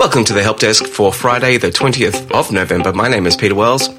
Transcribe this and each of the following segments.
Welcome to the Help Desk for Friday, the 20th of November. My name is Peter Wells.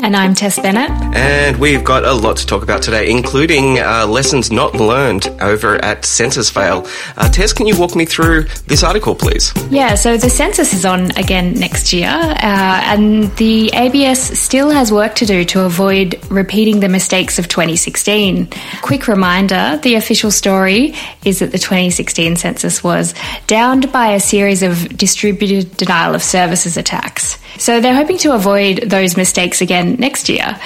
And I'm Tess Bennett. And we've got a lot to talk about today, including uh, lessons not learned over at Census Fail. Uh, Tess, can you walk me through this article, please? Yeah, so the census is on again next year, uh, and the ABS still has work to do to avoid repeating the mistakes of 2016. Quick reminder the official story is that the 2016 census was downed by a series of distributed denial of services attacks. So they're hoping to avoid those mistakes again next year.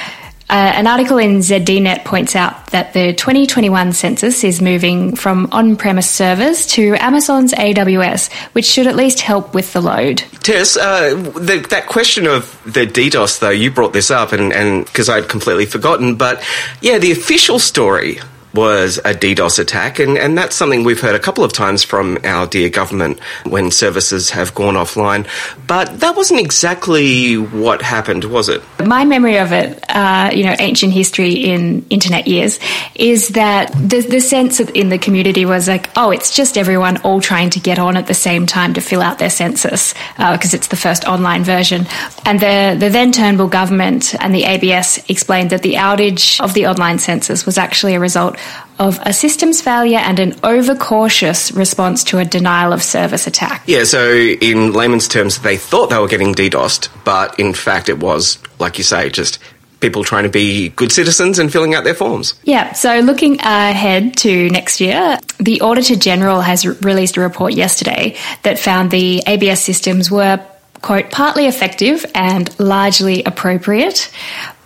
Uh, an article in ZDNet points out that the 2021 census is moving from on premise servers to Amazon's AWS, which should at least help with the load. Tess, uh, the, that question of the DDoS, though, you brought this up, and because I'd completely forgotten, but yeah, the official story was a DDoS attack, and, and that's something we've heard a couple of times from our dear government when services have gone offline. But that wasn't exactly what happened, was it? My memory of it, uh, you know, ancient history in internet years, is that the, the sense in the community was like, oh, it's just everyone all trying to get on at the same time to fill out their census because uh, it's the first online version. And the, the then Turnbull government and the ABS explained that the outage of the online census was actually a result of a systems failure and an overcautious response to a denial of service attack. Yeah, so in layman's terms, they thought they were getting DDoSed, but in fact, it was, like you say, just people trying to be good citizens and filling out their forms. Yeah, so looking ahead to next year, the Auditor General has released a report yesterday that found the ABS systems were quote, partly effective and largely appropriate,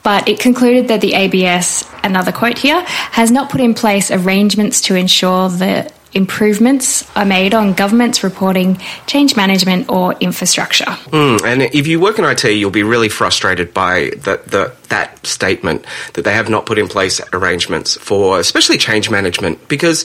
but it concluded that the ABS, another quote here, has not put in place arrangements to ensure that improvements are made on governance reporting, change management, or infrastructure. Mm, and if you work in IT, you'll be really frustrated by the, the, that statement that they have not put in place arrangements for, especially change management, because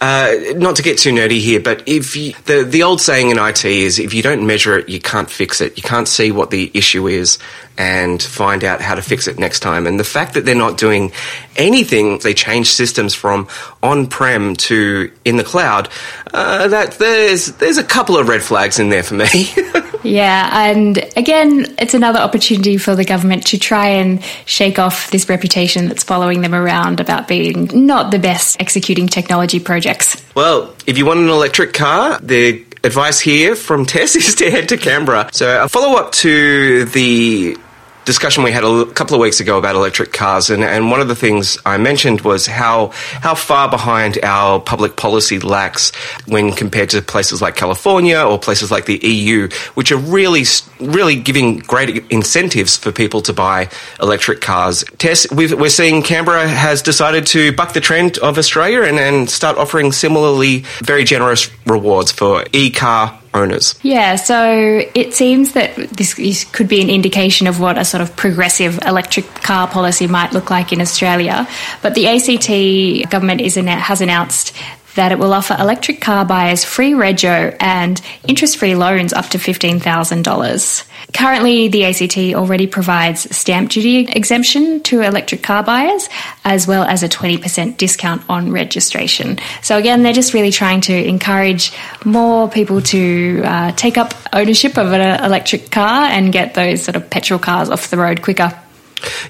uh, not to get too nerdy here, but if you, the the old saying in IT is if you don't measure it, you can't fix it. You can't see what the issue is and find out how to fix it next time. And the fact that they're not doing anything, they change systems from on prem to in the cloud. Uh, that there's there's a couple of red flags in there for me. yeah, and again, it's another opportunity for the government to try and shake off this reputation that's following them around about being not the best executing technology projects. Well, if you want an electric car, the advice here from Tess is to head to Canberra. So, a follow up to the discussion we had a couple of weeks ago about electric cars, and, and one of the things I mentioned was how how far behind our public policy lacks when compared to places like California or places like the EU, which are really really giving great incentives for people to buy electric cars. Tess, we are seeing Canberra has decided to buck the trend of Australia and, and start offering similarly very generous rewards for e-car owners. Yeah, so it seems that this could be an indication of what a sort of progressive electric car policy might look like in Australia. But the ACT government is has announced that it will offer electric car buyers free rego and interest free loans up to $15,000. Currently, the ACT already provides stamp duty exemption to electric car buyers, as well as a 20% discount on registration. So, again, they're just really trying to encourage more people to uh, take up ownership of an electric car and get those sort of petrol cars off the road quicker.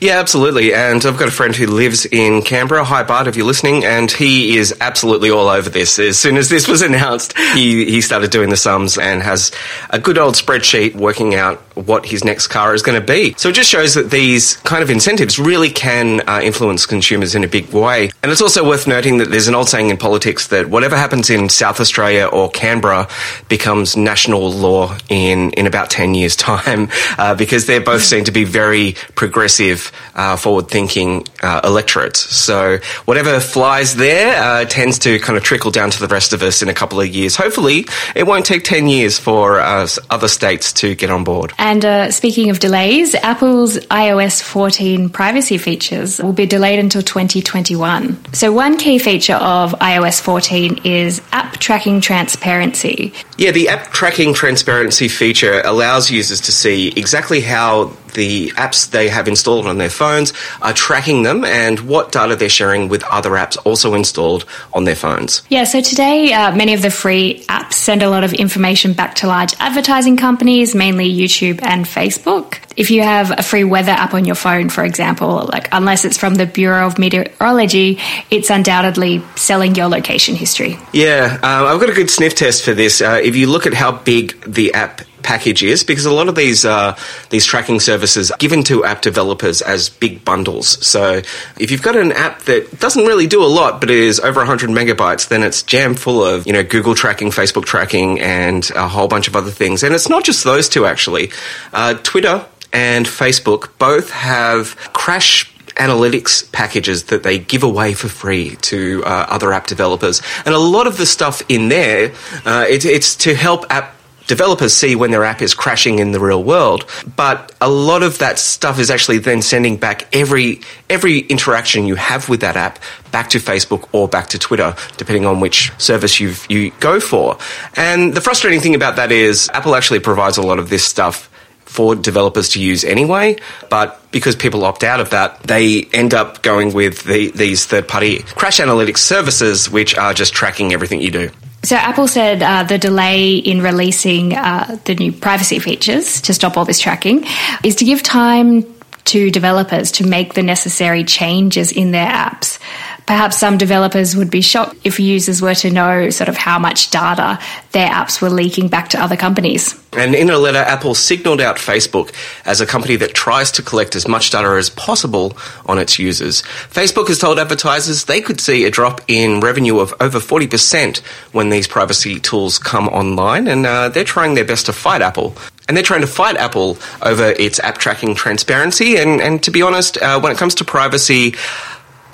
Yeah, absolutely. And I've got a friend who lives in Canberra. Hi, Bart, if you're listening. And he is absolutely all over this. As soon as this was announced, he, he started doing the sums and has a good old spreadsheet working out what his next car is going to be. So it just shows that these kind of incentives really can uh, influence consumers in a big way. And it's also worth noting that there's an old saying in politics that whatever happens in South Australia or Canberra becomes national law in, in about 10 years' time uh, because they're both seen to be very progressive, uh, forward thinking uh, electorates. So whatever flies there uh, tends to kind of trickle down to the rest of us in a couple of years. Hopefully, it won't take 10 years for uh, other states to get on board. And uh, speaking of delays, Apple's iOS 14 privacy features will be delayed until 2021. So, one key feature of iOS 14 is app tracking transparency. Yeah, the app tracking transparency feature allows users to see exactly how the apps they have installed on their phones are tracking them and what data they're sharing with other apps also installed on their phones. Yeah, so today uh, many of the free apps send a lot of information back to large advertising companies, mainly YouTube and Facebook. If you have a free weather app on your phone, for example, like unless it's from the Bureau of Meteorology, it's undoubtedly selling your location history. Yeah, uh, I've got a good sniff test for this. Uh, if you look at how big the app package is because a lot of these uh, these tracking services are given to app developers as big bundles. So if you've got an app that doesn't really do a lot but is over 100 megabytes, then it's jam full of you know Google tracking, Facebook tracking, and a whole bunch of other things. And it's not just those two actually. Uh, Twitter and Facebook both have crash analytics packages that they give away for free to uh, other app developers. And a lot of the stuff in there, uh, it, it's to help app developers see when their app is crashing in the real world. But a lot of that stuff is actually then sending back every every interaction you have with that app back to Facebook or back to Twitter, depending on which service you you go for. And the frustrating thing about that is Apple actually provides a lot of this stuff for developers to use anyway, but because people opt out of that, they end up going with the, these third party crash analytics services, which are just tracking everything you do. So Apple said uh, the delay in releasing uh, the new privacy features to stop all this tracking is to give time to developers to make the necessary changes in their apps. Perhaps some developers would be shocked if users were to know sort of how much data their apps were leaking back to other companies. And in a letter, Apple signalled out Facebook as a company that tries to collect as much data as possible on its users. Facebook has told advertisers they could see a drop in revenue of over 40% when these privacy tools come online, and uh, they're trying their best to fight Apple. And they're trying to fight Apple over its app tracking transparency. And, and to be honest, uh, when it comes to privacy,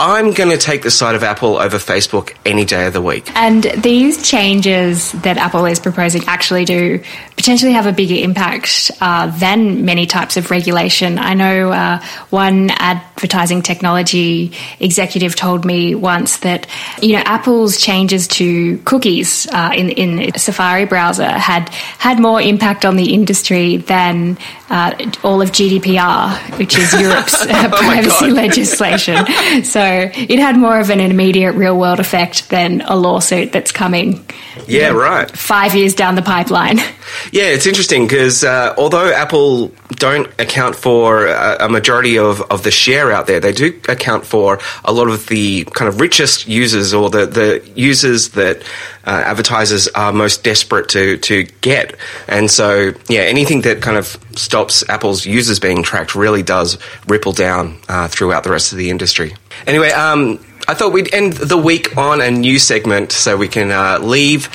I'm going to take the side of Apple over Facebook any day of the week. And these changes that Apple is proposing actually do potentially have a bigger impact uh, than many types of regulation. I know uh, one advertising technology executive told me once that you know Apple's changes to cookies uh, in in Safari browser had had more impact on the industry than uh, all of GDPR, which is Europe's uh, Oh privacy legislation. So it had more of an immediate real world effect than a lawsuit that's coming Yeah, right. five years down the pipeline. Yeah, it's interesting because uh, although Apple don't account for a, a majority of, of the share out there, they do account for a lot of the kind of richest users or the, the users that uh, advertisers are most desperate to, to get. And so, yeah, anything that kind of stops Apple's users being tracked really does ripple down uh, throughout the rest of the industry. Anyway, um, I thought we'd end the week on a new segment so we can uh, leave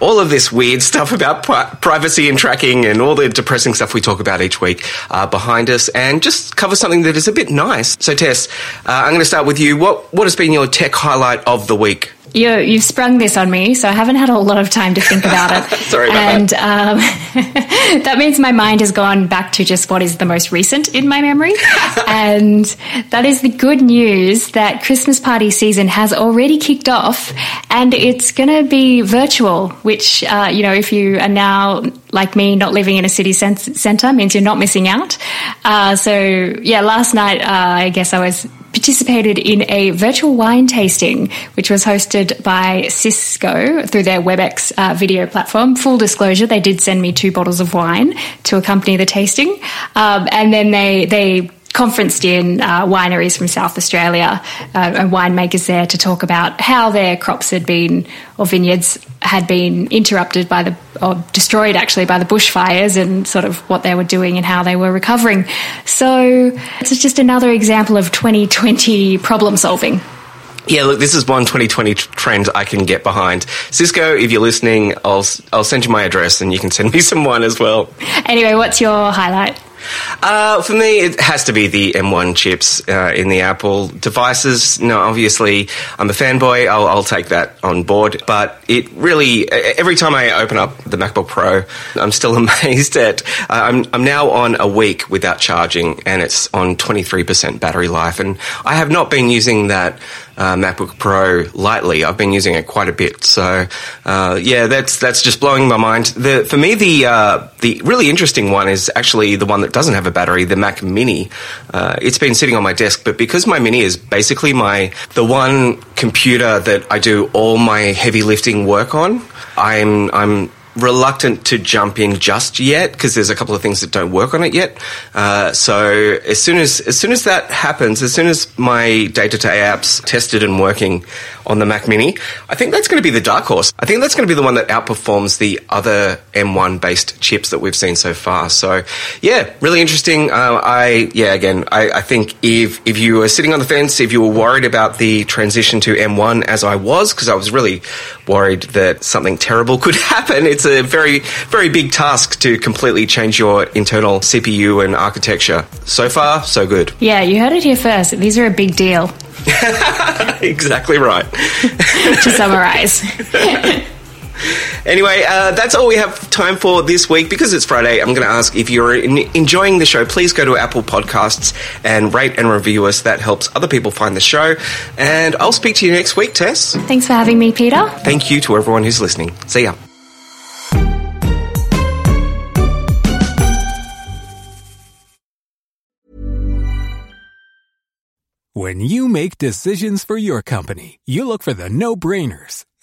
all of this weird stuff about pri- privacy and tracking and all the depressing stuff we talk about each week uh, behind us and just cover something that is a bit nice. So, Tess, uh, I'm going to start with you. What, what has been your tech highlight of the week? You, you've sprung this on me, so I haven't had a lot of time to think about it. Sorry about and, um, that means my mind has gone back to just what is the most recent in my memory. and that is the good news that Christmas party season has already kicked off and it's going to be virtual, which, uh, you know, if you are now like me, not living in a city cen- centre means you're not missing out. Uh, so yeah, last night, uh, I guess I was participated in a virtual wine tasting, which was hosted by Cisco through their WebEx uh, video platform. Full disclosure, they did send me two bottles of wine to accompany the tasting, um, and then they they conferenced in uh, wineries from South Australia uh, and winemakers there to talk about how their crops had been or vineyards had been interrupted by the or destroyed actually by the bushfires and sort of what they were doing and how they were recovering. So it's just another example of 2020 problem solving. Yeah, look, this is one 2020 trend I can get behind. Cisco, if you're listening, I'll I'll send you my address and you can send me some wine as well. Anyway, what's your highlight? Uh, for me, it has to be the M1 chips uh, in the Apple devices. No, obviously, I'm a fanboy. I'll, I'll, take that on board. But it really, every time I open up the MacBook Pro, I'm still amazed at. Uh, I'm, I'm now on a week without charging, and it's on 23% battery life. And I have not been using that uh, MacBook Pro lightly. I've been using it quite a bit. So uh, yeah, that's that's just blowing my mind. The, for me, the uh, the really interesting one is actually the one that doesn't have a battery, the Mac Mini. Uh, it's been sitting on my desk, but because my Mini is basically my the one computer that I do all my heavy lifting work on, I'm I'm reluctant to jump in just yet because there's a couple of things that don't work on it yet. Uh, so as soon as as soon as that happens, as soon as my day-to-day apps tested and working on the Mac Mini, I think that's going to be the dark horse. I think that's going to be the one that outperforms the other M1 based chips that we've seen so far. So yeah, really interesting. Uh, I yeah again, I, I think if if you were sitting on the fence, if you were worried about the transition to M1 as I was, because I was really worried that something terrible could happen. It's a very, very big task to completely change your internal CPU and architecture. So far, so good. Yeah, you heard it here first. These are a big deal. exactly right. to summarize. Anyway, uh, that's all we have time for this week. Because it's Friday, I'm going to ask if you're in- enjoying the show, please go to Apple Podcasts and rate and review us. That helps other people find the show. And I'll speak to you next week, Tess. Thanks for having me, Peter. Thank you to everyone who's listening. See ya. When you make decisions for your company, you look for the no brainers.